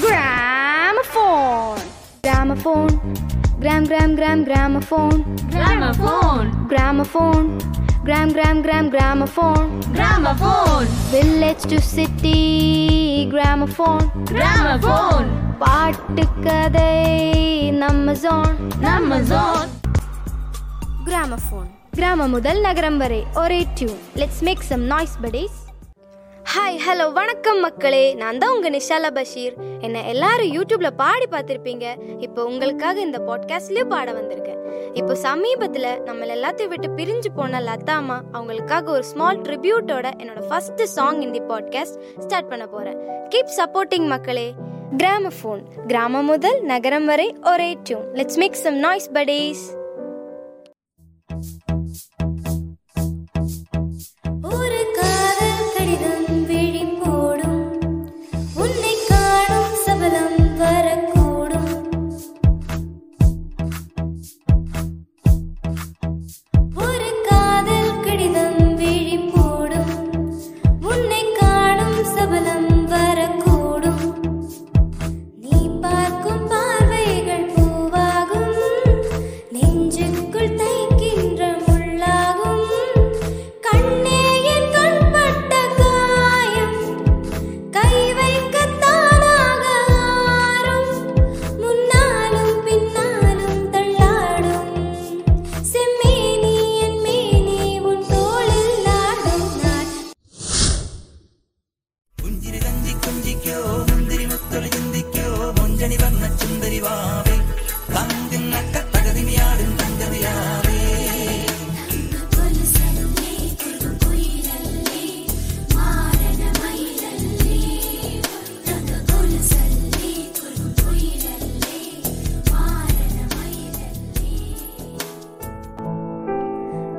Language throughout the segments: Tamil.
Gramophone. Gramophone. Gram gram gram gramophone. Gramophone. Gramophone. Gram gram gram gramophone. Gramophone. Village to city gramophone. Gramophone. பாட்டு கதை நம்ம ஜோன் நம்ம zone. கிராமஃபோன் கிராமம் முதல் நகரம் வரை ஒரே tune let's make some noise buddies hi hello வணக்கம் மக்களே. நான் தான் உங்கள் நிஷாலா பஷீர். என்னை எல்லாரும் யூடியூப்ல பாடி பார்த்துருப்பீங்க. இப்போ உங்களுக்காக இந்த பாட்காஸ்ட்லேயும் பாட வந்திருக்கேன். இப்போ சமீபத்தில் நம்ம எல்லாத்தையும் விட்டு பிரிஞ்சு போன லதாமா அவங்களுக்காக ஒரு ஸ்மால் ட்ரிபியூட்டோட என்னோட ஃபர்ஸ்ட் சாங் இந்த பாட்காஸ்ட் ஸ்டார்ட் பண்ண போகிறேன் கீப் சப்போர்ட்டிங் மக்களே. கிராம ஃபோன் கிராமம் முதல் நகரம் வரை ஒரே tune let's make some noise buddies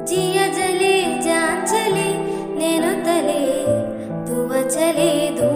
जिया जले जान चले नैनो तले धुआं चले धुआं चले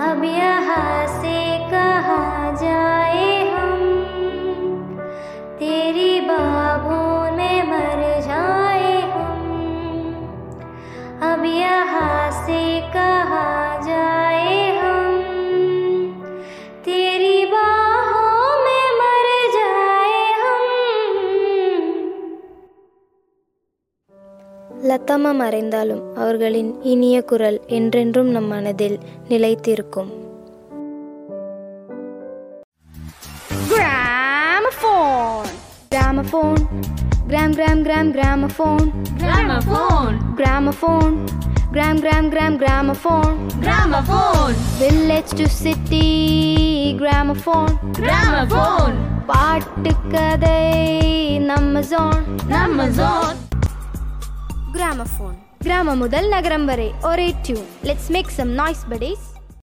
अब यहाँ से कहा जाए? லத்தம்மா மறைந்தாலும் அவர்களின் இனிய குரல் என்றென்றும் நம் மனதில் நிலைத்திருக்கும். Gramophone. Gram gram gram gramophone. Gramophone. Gramophone. Gram gram gram gramophone. Gramophone. Village to city gramophone. Gramophone. பாட்டு கதை நம்ம ஜோன் நம்ம zone. கிராமபோன் கிராமம் முதல் நகரம் வரை ஒரே tune let's make some noise buddies